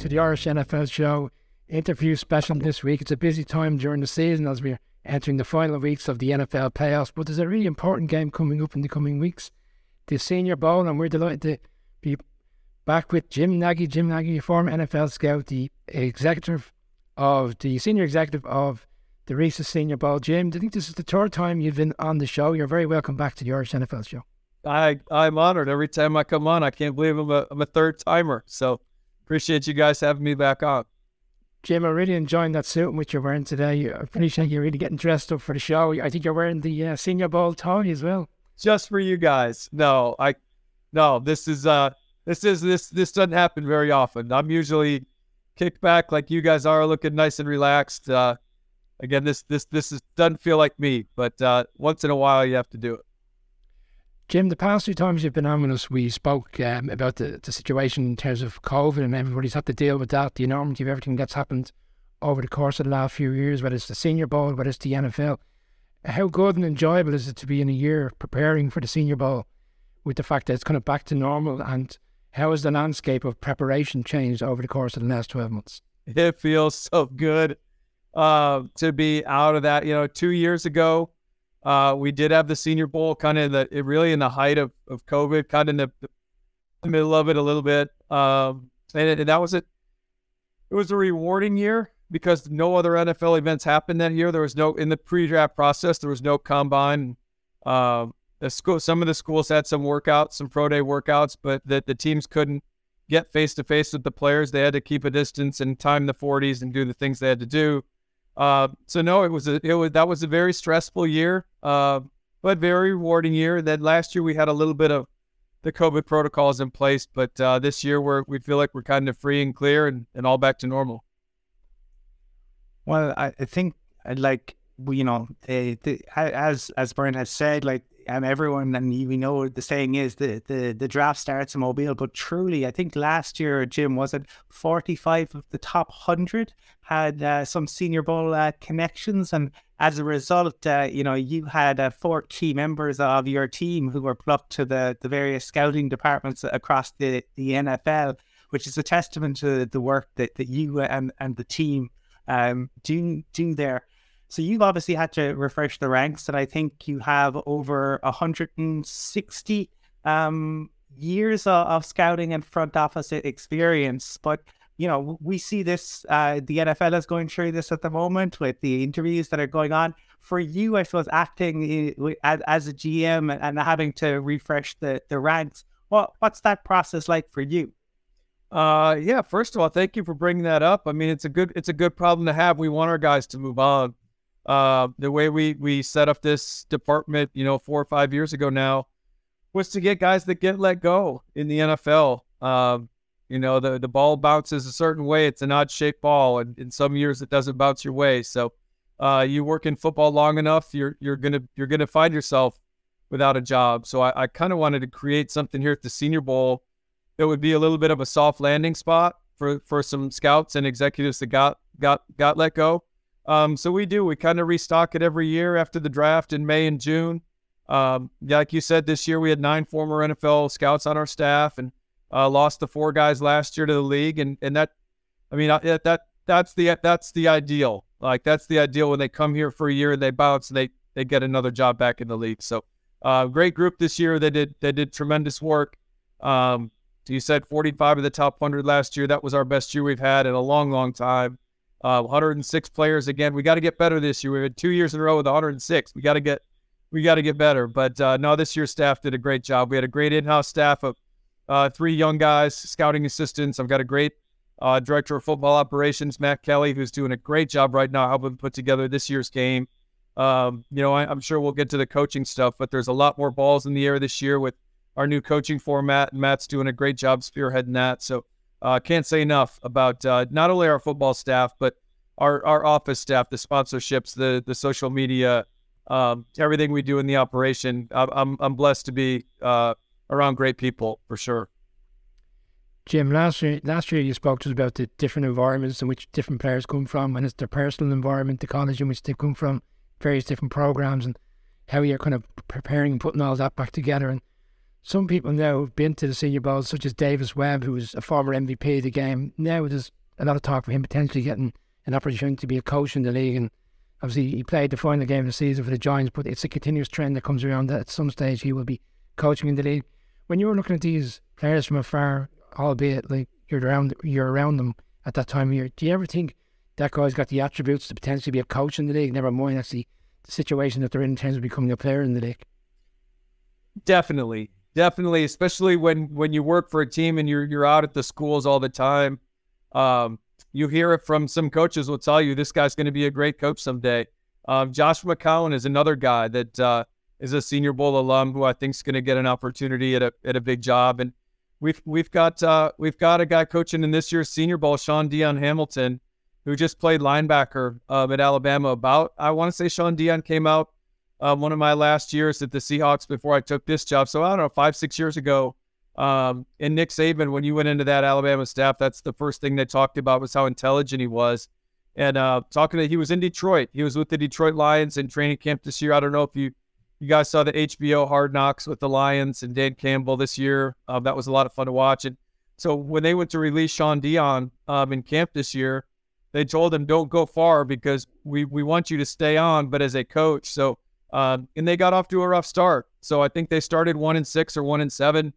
to the Irish NFL show interview special this week. It's a busy time during the season as we're entering the final weeks of the NFL playoffs, but there's a really important game coming up in the coming weeks, the Senior Bowl, and we're delighted to be back with Jim Nagy. Jim Nagy, former NFL scout, the executive of the senior executive of the Reese's Senior Bowl. Jim, I think this is the third time you've been on the show. You're very welcome back to the Irish NFL show. I I'm honored every time I come on. I can't believe I'm a I'm a third timer. So appreciate you guys having me back on. Jim, I'm really enjoying that suit which you're wearing today. I appreciate you really getting dressed up for the show. I think you're wearing the uh, Senior Bowl tie as well. Just for you guys. No, I no. This is uh this is this this doesn't happen very often. I'm usually kicked back like you guys are, looking nice and relaxed. Uh, again, this this this is, doesn't feel like me, but uh, once in a while you have to do it. Jim, the past few times you've been on with us, we spoke um, about the, the situation in terms of COVID and everybody's had to deal with that, the enormity of everything that's happened over the course of the last few years, whether it's the Senior Bowl, whether it's the NFL. How good and enjoyable is it to be in a year preparing for the Senior Bowl with the fact that it's kind of back to normal? And how has the landscape of preparation changed over the course of the last 12 months? It feels so good uh, to be out of that. You know, two years ago, uh, we did have the Senior Bowl kind of the it really in the height of, of COVID, kind of in the, the middle of it a little bit. Um, and, and that was it. It was a rewarding year because no other NFL events happened that year. There was no in the pre-draft process. There was no combine. Um, the school, some of the schools had some workouts, some pro day workouts, but the, the teams couldn't get face to face with the players. They had to keep a distance and time the 40s and do the things they had to do. Uh, so no, it was a, it was that was a very stressful year, uh, but very rewarding year. Then last year we had a little bit of the COVID protocols in place, but uh, this year we're we feel like we're kind of free and clear and, and all back to normal. Well, I, I think like you know, as as Brian has said, like and everyone and we know what the saying is the, the the draft starts in Mobile, but truly, I think last year, Jim was it forty five of the top hundred had uh, some Senior Bowl uh, connections, and as a result, uh, you know you had uh, four key members of your team who were plucked to the the various scouting departments across the the NFL, which is a testament to the work that, that you and and the team um do do there. So you've obviously had to refresh the ranks, and I think you have over 160 um, years of, of, scouting and front office experience. But you know, we see this. Uh, the NFL is going through this at the moment with the interviews that are going on. For you, I suppose, acting as, as a GM and having to refresh the the ranks. What what's that process like for you? Uh, yeah. First of all, thank you for bringing that up. I mean, it's a good it's a good problem to have. We want our guys to move on uh, the way we we set up this department, you know, four or five years ago now, was to get guys that get let go in the NFL. Um, you know, the the ball bounces a certain way; it's an odd shaped ball, and in some years it doesn't bounce your way. So, uh, you work in football long enough, you're you're gonna you're gonna find yourself without a job. So I, I kind of wanted to create something here at the Senior Bowl that would be a little bit of a soft landing spot for for some scouts and executives that got got got let go. Um, so we do. We kind of restock it every year after the draft in May and June. Um, like you said, this year we had nine former NFL scouts on our staff and uh, lost the four guys last year to the league. And and that, I mean, that that that's the that's the ideal. Like that's the ideal when they come here for a year and they bounce and they they get another job back in the league. So, uh, great group this year. They did they did tremendous work. Um, you said 45 of the top 100 last year. That was our best year we've had in a long, long time. Uh, 106 players again. We got to get better this year. We've had two years in a row with 106. We got to get we got to get better. But uh, no, this year's staff did a great job. We had a great in-house staff of uh, three young guys, scouting assistants. I've got a great uh, director of football operations, Matt Kelly, who's doing a great job right now helping put together this year's game. Um, you know, I, am sure we'll get to the coaching stuff, but there's a lot more balls in the air this year with our new coaching format, and Matt's doing a great job spearheading that. So uh, can't say enough about uh, not only our football staff, but our, our office staff, the sponsorships, the the social media, um, everything we do in the operation. I'm I'm blessed to be uh, around great people for sure. Jim, last year last year you spoke to us about the different environments in which different players come from, and it's their personal environment, the college in which they come from, various different programs, and how you're kind of preparing and putting all that back together. And some people now have been to the Senior Bowl, such as Davis Webb, who was a former MVP of the game. Now there's a lot of talk for him potentially getting an opportunity to be a coach in the league. And obviously, he played the final game of the season for the Giants, but it's a continuous trend that comes around that at some stage he will be coaching in the league. When you're looking at these players from afar, albeit like you're around you're around them at that time of year, do you ever think that guy's got the attributes to potentially be a coach in the league? Never mind actually the situation that they're in in terms of becoming a player in the league. Definitely, definitely, especially when when you work for a team and you're you're out at the schools all the time. Um, you hear it from some coaches will tell you this guy's going to be a great coach someday. Um, Josh McCown is another guy that uh, is a Senior Bowl alum who I think is going to get an opportunity at a at a big job. And we've we've got uh, we've got a guy coaching in this year's Senior Bowl, Shaun Dion Hamilton, who just played linebacker um, at Alabama. About I want to say Shaun Dion came out um, one of my last years at the Seahawks before I took this job. So I don't know five six years ago. Um, and Nick Saban, when you went into that Alabama staff, that's the first thing they talked about was how intelligent he was. And uh, talking to, he was in Detroit. He was with the Detroit Lions in training camp this year. I don't know if you you guys saw the HBO Hard Knocks with the Lions and Dan Campbell this year. Uh, that was a lot of fun to watch. And so when they went to release Shaun Dion um, in camp this year, they told him, "Don't go far because we we want you to stay on, but as a coach." So um, and they got off to a rough start. So I think they started one and six or one and seven.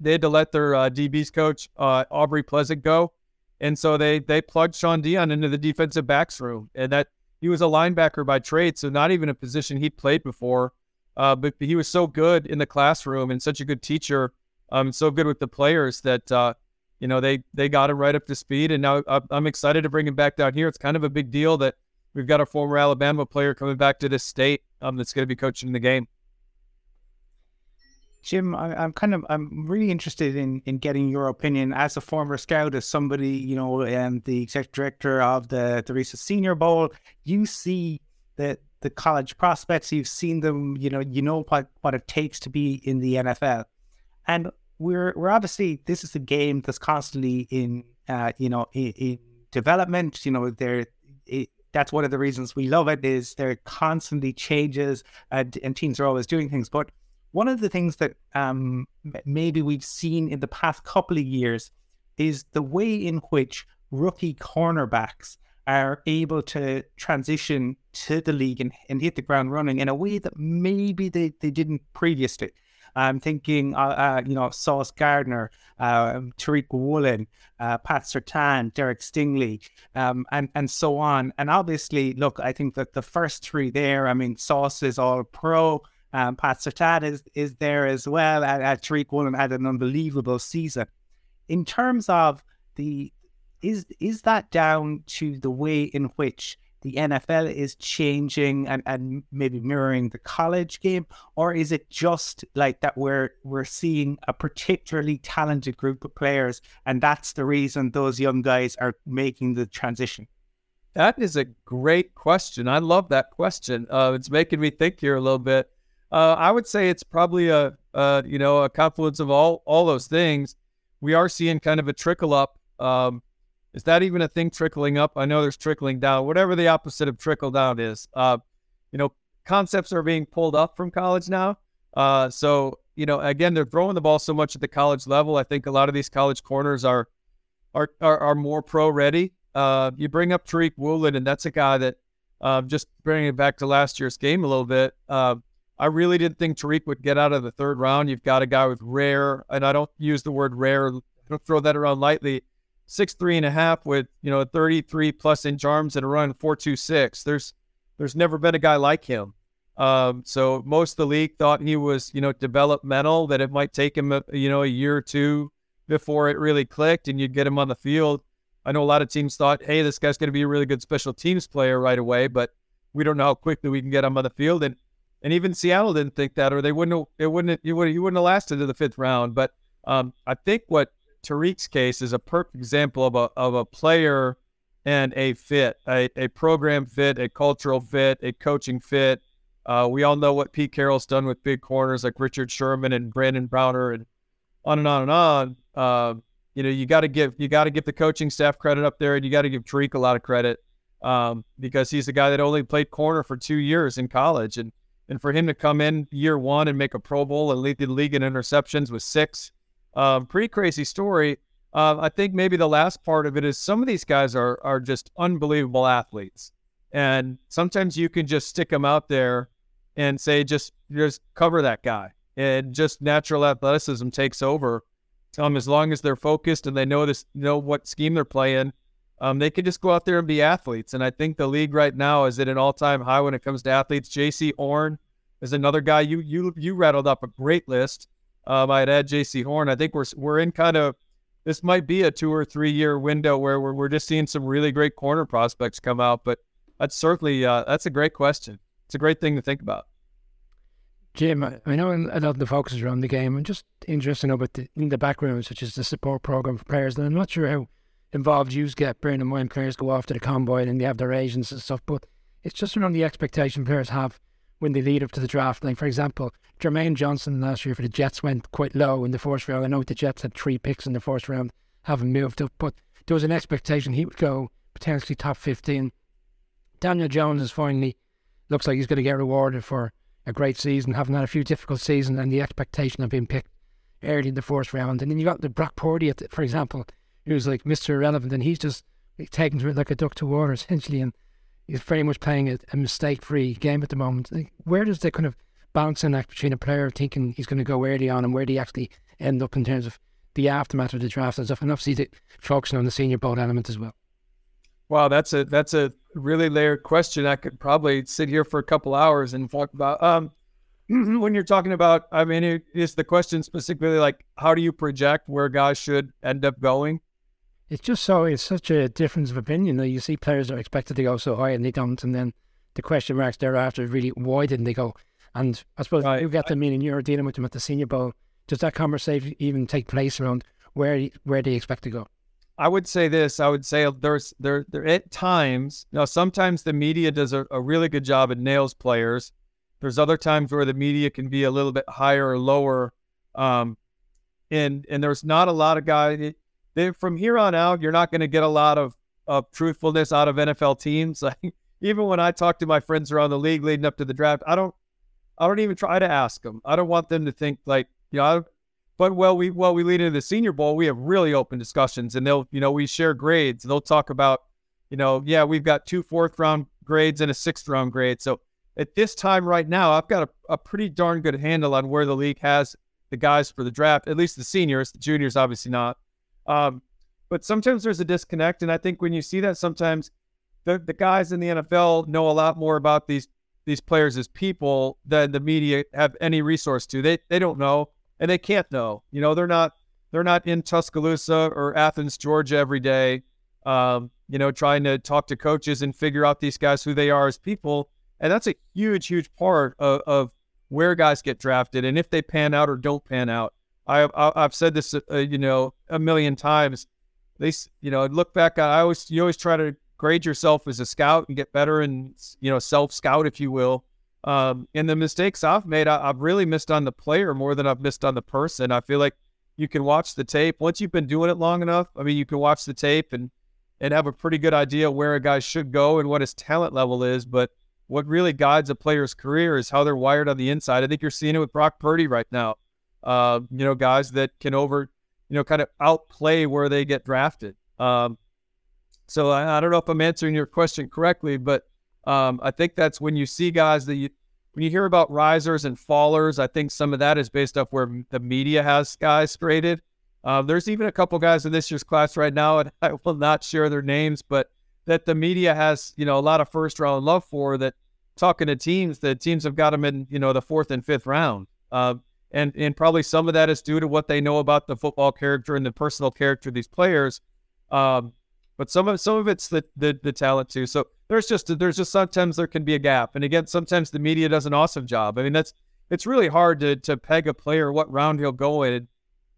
They had to let their uh, DBs coach uh, Aubrey Pleasant go, and so they they plugged Shaun Dion into the defensive backs room, and that he was a linebacker by trade, so not even a position he'd played before. Uh, but he was so good in the classroom and such a good teacher, um, so good with the players that uh, you know they they got him right up to speed. And now uh, I'm excited to bring him back down here. It's kind of a big deal that we've got a former Alabama player coming back to this state um, that's going to be coaching the game. Jim, I, am kind of I'm really interested in in getting your opinion as a former scout, as somebody you know, and the executive director of the the Reese's Senior Bowl. You see the the college prospects. You've seen them. You know, you know what what it takes to be in the NFL, and we're we're obviously this is a game that's constantly in uh, you know in, in development. You know, there that's one of the reasons we love it is there constantly changes and, and teams are always doing things. But one of the things that um, maybe we've seen in the past couple of years is the way in which rookie cornerbacks are able to transition to the league and, and hit the ground running in a way that maybe they, they didn't previously. I'm thinking, uh, uh, you know, Sauce Gardner, uh, Tariq Woolen, uh, Pat Surtain, Derek Stingley, um, and and so on. And obviously, look, I think that the first three there. I mean, Sauce is all pro. Um, Pat Surtain is is there as well. And, uh, Tariq Woolen had an unbelievable season. In terms of the, is is that down to the way in which the NFL is changing and, and maybe mirroring the college game, or is it just like that we're we're seeing a particularly talented group of players, and that's the reason those young guys are making the transition? That is a great question. I love that question. Uh, it's making me think here a little bit. Uh, I would say it's probably a, a, you know a confluence of all all those things. We are seeing kind of a trickle up. Um, is that even a thing trickling up? I know there's trickling down, whatever the opposite of trickle down is. Uh, you know, concepts are being pulled up from college now. Uh, so, you know, again, they're throwing the ball so much at the college level. I think a lot of these college corners are are are, are more pro ready. Uh, you bring up Tariq Woolen, and that's a guy that uh, just bringing it back to last year's game a little bit. Uh, I really didn't think Tariq would get out of the third round. You've got a guy with rare, and I don't use the word rare, I don't throw that around lightly six three and a half with you know 33 plus inch arms and a run 426 there's there's never been a guy like him. Um, so most of the league thought he was you know developmental that it might take him a, you know a year or two before it really clicked and you'd get him on the field. I know a lot of teams thought hey this guy's going to be a really good special teams player right away but we don't know how quickly we can get him on the field. And and even seattle didn't think that or they wouldn't have, it wouldn't you would you wouldn't have lasted to the fifth round. But um, i think what Tariq's case is a perfect example of a of a player and a fit, a, a program fit, a cultural fit, a coaching fit. Uh, we all know what Pete Carroll's done with big corners like Richard Sherman and Brandon Browner and on and on and on. Uh, you know, you got to give you got to give the coaching staff credit up there, and you got to give Tariq a lot of credit um, because he's the guy that only played corner for two years in college, and and for him to come in year one and make a Pro Bowl and lead the league in interceptions with six, um, pretty crazy story. Uh, I think maybe the last part of it is some of these guys are are just unbelievable athletes, and sometimes you can just stick them out there and say just just cover that guy, and just natural athleticism takes over. Um, as long as they're focused and they know this, know what scheme they're playing, um, they can just go out there and be athletes. And I think the league right now is at an all-time high when it comes to athletes. Jaycee Horn is another guy you you you rattled up a great list. Um, I'd add Jaycee Horn. I think we're we're in kind of this might be a two or three year window where we're we're just seeing some really great corner prospects come out. But that's certainly uh, that's a great question. It's a great thing to think about. Jim, I know a lot of the focus is around the game. I'm just interested to know about the, in the background, such as the support program for players. And I'm not sure how involved you get, bearing in mind players go off to the combine and they have their agents and stuff. But it's just around the expectation players have when they lead up to the draft. Like, for example, Jermaine Johnson last year for the Jets went quite low in the first round. I know the Jets had three picks in the first round, haven't moved up, but there was an expectation he would go potentially top 15. Daniel Jones is finally, looks like he's going to get rewarded for a great season, having had a few difficult seasons, and the expectation of being picked early in the first round. And then you got the Brock Purdy, the, for example, who's like Mr. Irrelevant, and he's just taken to it like a duck to water, essentially. And he's very much playing a, a mistake free game at the moment. Like, where does the kind of balancing act between a player thinking he's going to go early on and where do he actually end up in terms of the aftermath of the draft and stuff? And obviously, the, focusing on the senior bowl element as well. Wow, that's a that's a really layered question. I could probably sit here for a couple hours and talk about. Um, when you're talking about, I mean, is the question specifically like how do you project where guys should end up going? It's just so it's such a difference of opinion that you see players are expected to go so high and they don't, and then the question marks thereafter really why didn't they go? And I suppose right. you get them in and you're dealing with them at the senior bowl. Does that conversation even take place around where where they expect to go? I would say this. I would say there's there there at times. You know, sometimes the media does a, a really good job and nails players. There's other times where the media can be a little bit higher or lower. Um, and and there's not a lot of guys. They, from here on out, you're not going to get a lot of, of truthfulness out of NFL teams. Like even when I talk to my friends around the league leading up to the draft, I don't I don't even try to ask them. I don't want them to think like you know but well, we well we lead into the Senior Bowl, we have really open discussions, and they'll you know we share grades. They'll talk about you know yeah we've got two fourth round grades and a sixth round grade. So at this time right now, I've got a, a pretty darn good handle on where the league has the guys for the draft. At least the seniors, the juniors obviously not. Um, but sometimes there's a disconnect, and I think when you see that, sometimes the the guys in the NFL know a lot more about these these players as people than the media have any resource to. They they don't know and they can't know. You know, they're not they're not in Tuscaloosa or Athens, Georgia every day. Um, you know, trying to talk to coaches and figure out these guys who they are as people, and that's a huge, huge part of, of where guys get drafted and if they pan out or don't pan out. I, I have said this, uh, you know, a million times. They, you know, look back. I always you always try to grade yourself as a scout and get better and you know self scout if you will um, and the mistakes I've made, I, have really missed on the player more than I've missed on the person. I feel like you can watch the tape once you've been doing it long enough. I mean, you can watch the tape and and have a pretty good idea where a guy should go and what his talent level is. But what really guides a player's career is how they're wired on the inside. I think you're seeing it with Brock Purdy right now. Uh, you know, guys that can over, you know, kind of outplay where they get drafted. Um, so I, I don't know if I'm answering your question correctly, but um, I think that's when you see guys that you, when you hear about risers and fallers, I think some of that is based off where the media has guys graded. Uh, there's even a couple guys in this year's class right now, and I will not share their names, but that the media has, you know, a lot of first round love for that talking to teams, the teams have got them in, you know, the fourth and fifth round. Uh, and, and probably some of that is due to what they know about the football character and the personal character of these players. Um, but some of some of it's the, the the talent too. So there's just there's just sometimes there can be a gap, and again, sometimes the media does an awesome job. I mean, that's it's really hard to to peg a player what round he'll go in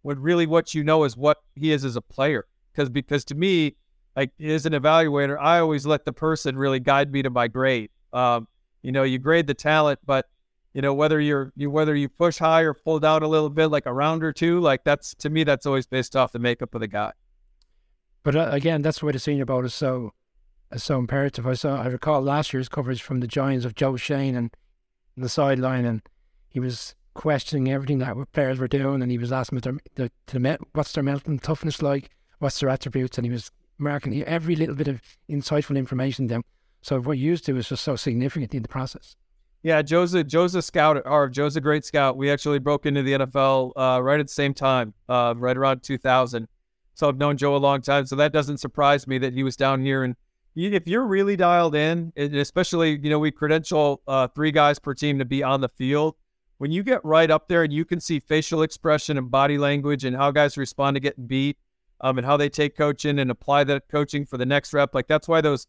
when really what you know is what he is as a player. Because because to me, like as an evaluator, I always let the person really guide me to my grade. Um, you know, you grade the talent, but you know whether you're you whether you push high or pull down a little bit, like a round or two, like that's to me that's always based off the makeup of the guy. But uh, again, that's why the senior bowl is so is so imperative. I saw I recall last year's coverage from the Giants of Joe Schoen and the sideline, and he was questioning everything that players were doing, and he was asking their, the, what's their mental toughness like, what's their attributes, and he was marking every little bit of insightful information down. So what you used to is just so significant in the process. Yeah, Joe's a Joe's a scout or Joe's a great scout. We actually broke into the NFL uh, right at the same time, uh, right around 2000. So I've known Joe a long time. So that doesn't surprise me that he was down here. And if you're really dialed in, and especially you know we credential uh, three guys per team to be on the field. When you get right up there and you can see facial expression and body language and how guys respond to getting beat, um, and how they take coaching and apply that coaching for the next rep, like that's why those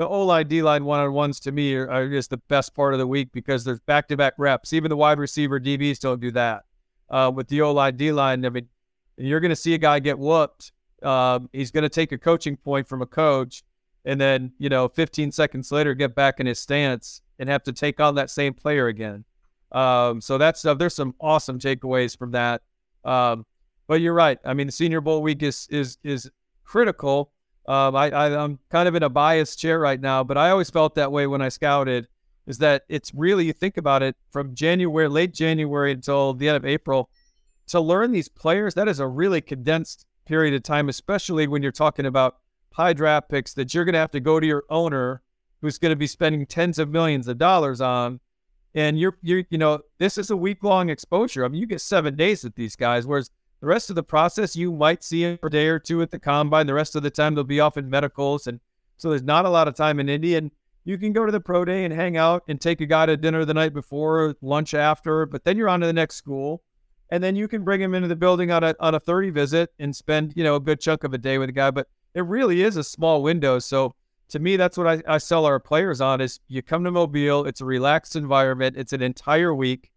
the O line, D line one on ones to me are, are, just the best part of the week because there's back to back reps. Even the wide receiver DBs don't do that. Uh, with the O line, D line, I mean, you're going to see a guy get whooped. Um, he's going to take a coaching point from a coach, and then you know, 15 seconds later, get back in his stance and have to take on that same player again. Um, so that's stuff. There's some awesome takeaways from that. Um, but you're right. I mean, the Senior Bowl week is is is critical um, I, I am kind of in a biased chair right now, but I always felt that way when I scouted. Is that it's really you think about it from January, late January until the end of April, to learn these players. That is a really condensed period of time, especially when you're talking about high draft picks that you're going to have to go to your owner, who's going to be spending tens of millions of dollars on, and you're you're you know this is a week long exposure. I mean, you get seven days with these guys, whereas the rest of the process, you might see him for a day or two at the combine. The rest of the time, they'll be off in medicals. And so there's not a lot of time in Indy. And you can go to the pro day and hang out and take a guy to dinner the night before, lunch after, but then you're on to the next school. And then you can bring him into the building on a, on a 30 visit and spend, you know, a good chunk of a day with a guy. But it really is a small window. So to me, that's what I, I sell our players on is you come to Mobile, it's a relaxed environment. It's an entire week.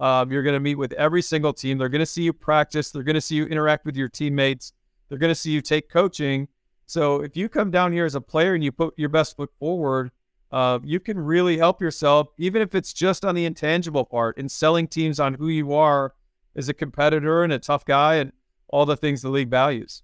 Um, you're going to meet with every single team. They're going to see you practice. They're going to see you interact with your teammates. They're going to see you take coaching. So if you come down here as a player and you put your best foot forward, uh, you can really help yourself, even if it's just on the intangible part in selling teams on who you are as a competitor and a tough guy and all the things the league values.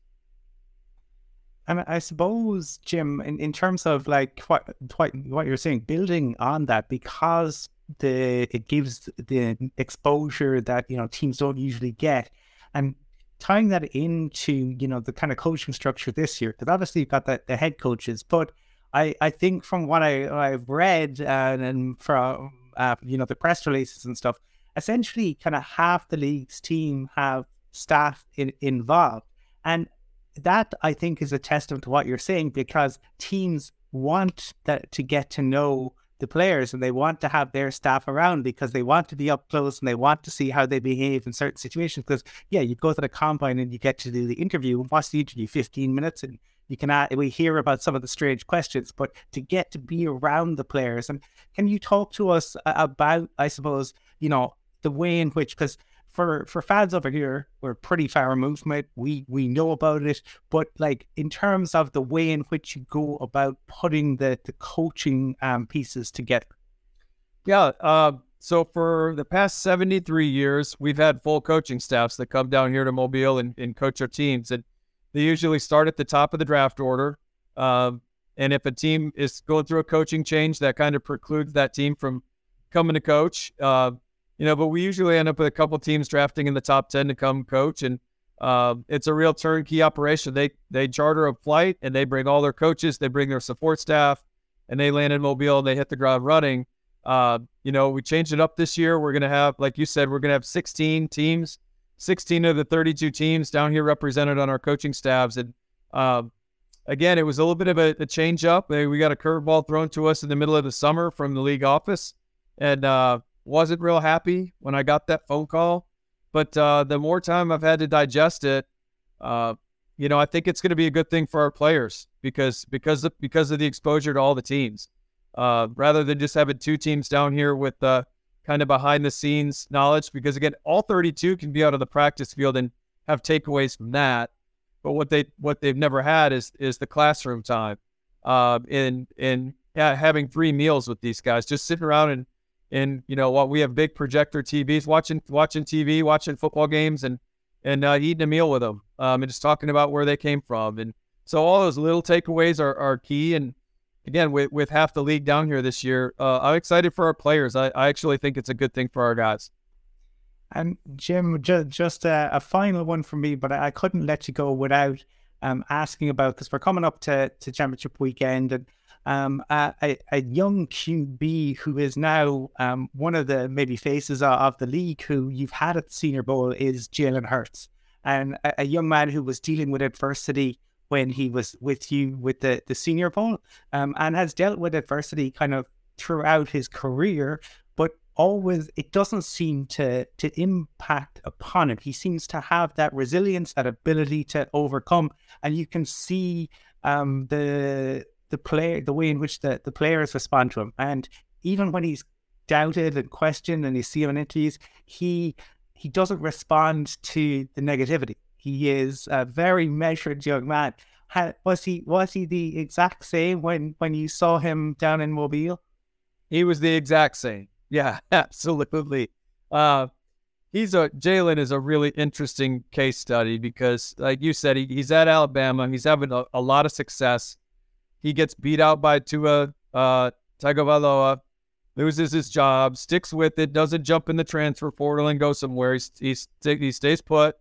And I suppose, Jim, in, in terms of like what, what what you're saying, building on that because the it gives the exposure that you know teams don't usually get, and tying that into you know the kind of coaching structure this year because obviously you've got the, the head coaches, but I I think from what I I've read uh, and from uh, you know the press releases and stuff, essentially kind of half the league's team have staff in, involved, and that I think is a testament to what you're saying because teams want that to get to know the players and they want to have their staff around because they want to be up close and they want to see how they behave in certain situations. Because yeah, you go to the combine and you get to do the interview. What's the interview? Fifteen minutes, and you can add, we hear about some of the strange questions, but to get to be around the players and can you talk to us about, I suppose, you know, the way in which because for for fans over here, we're pretty far it. We we know about it, but like in terms of the way in which you go about putting the the coaching um, pieces together. Yeah. Uh, so for the past seventy three years, we've had full coaching staffs that come down here to Mobile and, and coach our teams, and they usually start at the top of the draft order. Um, and if a team is going through a coaching change, that kind of precludes that team from coming to coach. Uh, you know, but we usually end up with a couple teams drafting in the top 10 to come coach. And uh, it's a real turnkey operation. They, they charter a flight and they bring all their coaches, they bring their support staff, and they land in Mobile and they hit the ground running. Uh, you know, we changed it up this year. We're going to have, like you said, we're going to have 16 teams, 16 of the 32 teams down here represented on our coaching staffs. And uh, again, it was a little bit of a, a change up. We got a curveball thrown to us in the middle of the summer from the league office. And, uh, wasn't real happy when I got that phone call, but uh, the more time I've had to digest it, uh, you know, I think it's going to be a good thing for our players because because of, because of the exposure to all the teams, uh, rather than just having two teams down here with the kind of behind the scenes knowledge. Because again, all 32 can be out of the practice field and have takeaways from that. But what they what they've never had is is the classroom time, uh, in in yeah, having three meals with these guys, just sitting around and and you know what we have big projector TVs, watching watching TV, watching football games, and and uh, eating a meal with them, um, and just talking about where they came from, and so all those little takeaways are are key, and again, with, with half the league down here this year, uh, I'm excited for our players. I, I actually think it's a good thing for our guys. And Jim, just, just a, a final one for me, but I, I couldn't let you go without um, asking about because we're coming up to, to championship weekend and um, a, a, young QB who is now um, one of the maybe faces of, of, the league who you've had at the Senior Bowl is Jalen Hurts, and a, a, young man who was dealing with adversity when he was with you with the, the Senior Bowl um, and has dealt with adversity kind of throughout his career, but always it doesn't seem to to impact upon him. He seems to have that resilience, that ability to overcome, and you can see um, the the play, the way in which the, the players respond to him. And even when he's doubted and questioned and you see him in interviews, he he doesn't respond to the negativity. He is a very measured young man. was he was he the exact same when when you saw him down in Mobile? He was the exact same. Yeah, absolutely. Uh, he's a Jalen is a really interesting case study because, like you said, he, he's at Alabama. He's having a, a lot of success. He gets beat out by Tua uh, Tagovailoa, loses his job, sticks with it, doesn't jump in the transfer portal and go somewhere. He, he, he stays put,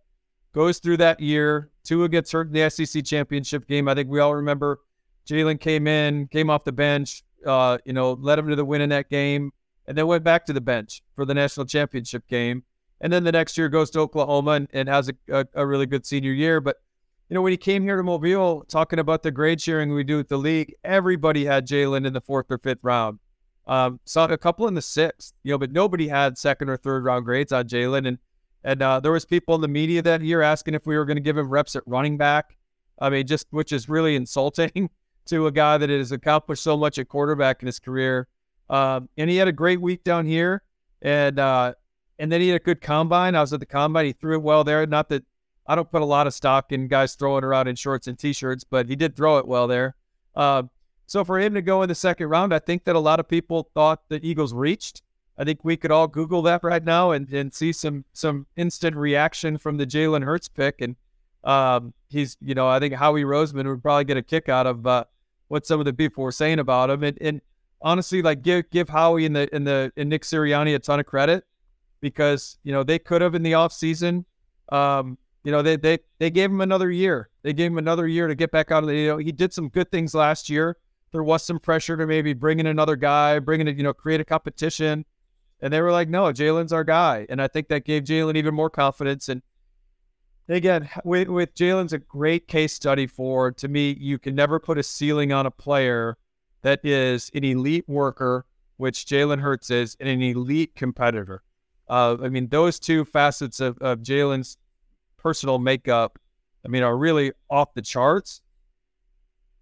goes through that year. Tua gets hurt in the SEC championship game. I think we all remember Jalen came in, came off the bench, uh, you know, led him to the win in that game, and then went back to the bench for the national championship game. And then the next year goes to Oklahoma and, and has a, a, a really good senior year. But you know, when he came here to Mobile, talking about the grade sharing we do with the league, everybody had Jalen in the fourth or fifth round. Um, saw a couple in the sixth, you know, but nobody had second or third round grades on Jalen. And and uh, there was people in the media that year asking if we were going to give him reps at running back. I mean, just which is really insulting to a guy that has accomplished so much at quarterback in his career. Um, and he had a great week down here, and uh, and then he had a good combine. I was at the combine; he threw it well there. Not that I don't put a lot of stock in guys throwing around in shorts and t-shirts, but he did throw it well there. Uh, so for him to go in the second round, I think that a lot of people thought the Eagles reached. I think we could all Google that right now and, and see some some instant reaction from the Jalen Hurts pick. And um, he's, you know, I think Howie Roseman would probably get a kick out of uh, what some of the people were saying about him. And, and honestly, like give give Howie and the and the and Nick Sirianni a ton of credit because you know they could have in the offseason um, you know, they they they gave him another year. They gave him another year to get back out of the. You know, he did some good things last year. There was some pressure to maybe bring in another guy, bringing it, you know, create a competition, and they were like, no, Jalen's our guy, and I think that gave Jalen even more confidence. And again, with with Jalen's a great case study for to me. You can never put a ceiling on a player that is an elite worker, which Jalen Hurts is, and an elite competitor. Uh, I mean, those two facets of, of Jalen's personal makeup, I mean, are really off the charts.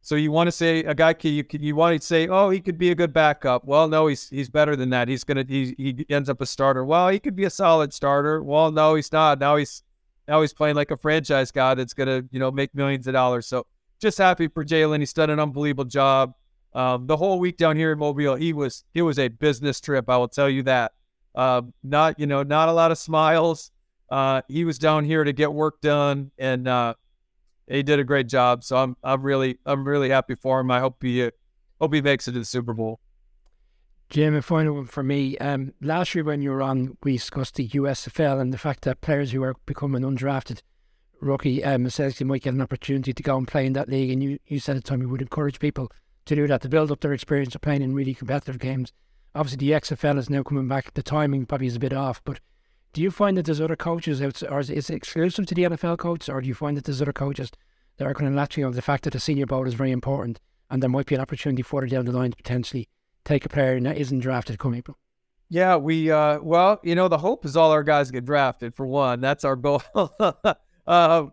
So you want to say a guy can you you want to say, oh, he could be a good backup. Well, no, he's he's better than that. He's gonna he he ends up a starter. Well, he could be a solid starter. Well, no, he's not. Now he's now he's playing like a franchise guy that's gonna you know make millions of dollars. So just happy for Jalen. He's done an unbelievable job. Um, the whole week down here in Mobile, he was it was a business trip. I will tell you that. Uh, not you know not a lot of smiles. Uh, he was down here to get work done, and uh, he did a great job. So I'm I'm really I'm really happy for him. I hope he uh, hope he makes it to the Super Bowl. Jim, a final one for me. Um, last year when you were on, we discussed the USFL and the fact that players who are becoming undrafted rookie um, essentially might get an opportunity to go and play in that league. And you, you said at the time you would encourage people to do that to build up their experience of playing in really competitive games. Obviously, the XFL is now coming back. The timing probably is a bit off, but do you find that there's other coaches or is it exclusive to the NFL coaches, or do you find that there's other coaches that are kind of latching on the fact that the senior bowl is very important, and there might be an opportunity further down the line to potentially take a player that isn't drafted come April? Yeah, we uh, well, you know, the hope is all our guys get drafted for one. That's our goal. uh,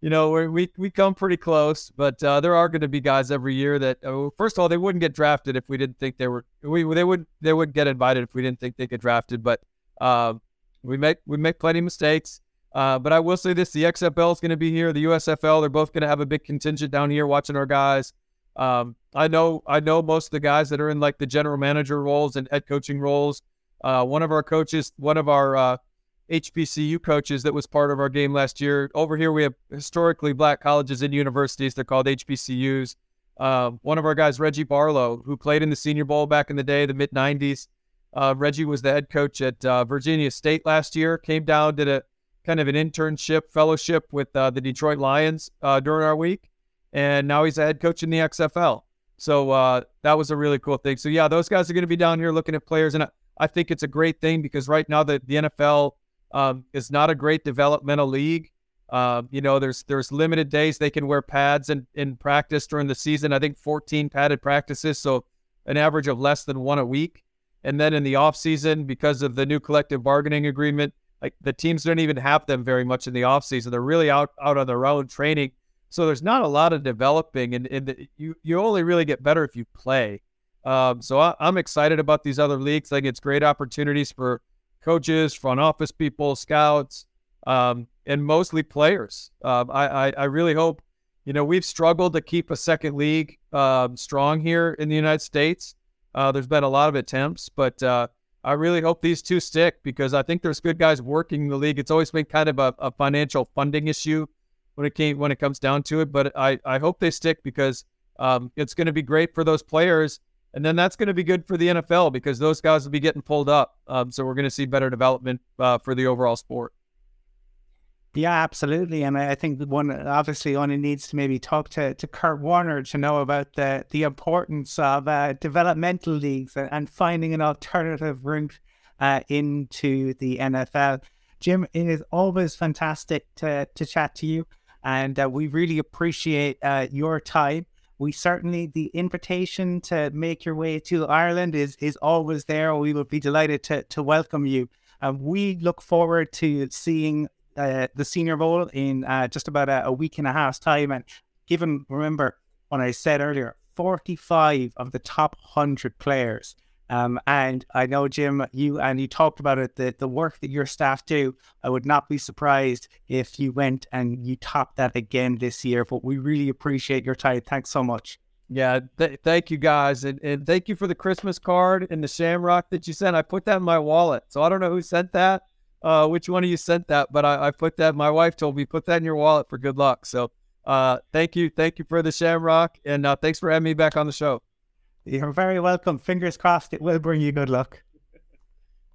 you know, we we come pretty close, but uh, there are going to be guys every year that, oh, first of all, they wouldn't get drafted if we didn't think they were. We they would they would get invited if we didn't think they get drafted, but. Um, we make we make plenty of mistakes. Uh, but I will say this: the XFL is going to be here. The USFL, they're both going to have a big contingent down here watching our guys. Um, I know I know most of the guys that are in like the general manager roles and head coaching roles. Uh, one of our coaches, one of our uh, HBCU coaches that was part of our game last year. Over here, we have historically black colleges and universities. They're called HBCUs. Uh, one of our guys, Reggie Barlow, who played in the Senior Bowl back in the day, the mid 90s. Uh, Reggie was the head coach at uh, Virginia State last year, came down, did a kind of an internship fellowship with uh, the Detroit Lions uh, during our week, and now he's a head coach in the XFL. So uh, that was a really cool thing. So yeah, those guys are going to be down here looking at players, and I, I think it's a great thing because right now the, the NFL um, is not a great developmental league. Uh, you know, there's there's limited days they can wear pads in, in practice during the season. I think 14 padded practices, so an average of less than one a week. And then in the off season, because of the new collective bargaining agreement, like the teams don't even have them very much in the off season. They're really out out on their own training. So there's not a lot of developing, and, and the, you you only really get better if you play. Um, so I, am excited about these other leagues. I think it's great opportunities for coaches, front office people, scouts, um, and mostly players. Um, I, I, I really hope. You know, we've struggled to keep a second league um, strong here in the United States. Uh, there's been a lot of attempts, but uh, I really hope these two stick because I think there's good guys working the league. It's always been kind of a, a financial funding issue when it came when it comes down to it, but I, I hope they stick because um, it's going to be great for those players, and then that's going to be good for the NFL because those guys will be getting pulled up. Um, so we're going to see better development uh, for the overall sport. Yeah, absolutely. And I think one obviously only needs to maybe talk to, to Kurt Warner to know about the, the importance of uh, developmental leagues and finding an alternative route uh, into the NFL. Jim, it is always fantastic to, to chat to you, and uh, we really appreciate uh, your time. We certainly, the invitation to make your way to Ireland is, is always there. We would be delighted to, to welcome you. Um, we look forward to seeing uh, the Senior Bowl in uh, just about a, a, week and a half's time. And given, remember, what I said earlier, 45 of the top 100 players. Um, and I know, Jim, you and you talked about it, the, the work that your staff do. I would not be surprised if you went and you topped that again this year. But we really appreciate your time. Thanks so much. Yeah, th- thank you guys, and, and thank you for the Christmas card and the Shamrock that you sent. I put that in my wallet, so I don't know who sent that, uh, which one of you sent that, but I, I put that. My wife told me put that in your wallet for good luck. So, uh, thank you, thank you for the Shamrock, and uh, thanks for having me back on the show. You're very welcome. Fingers crossed, it will bring you good luck.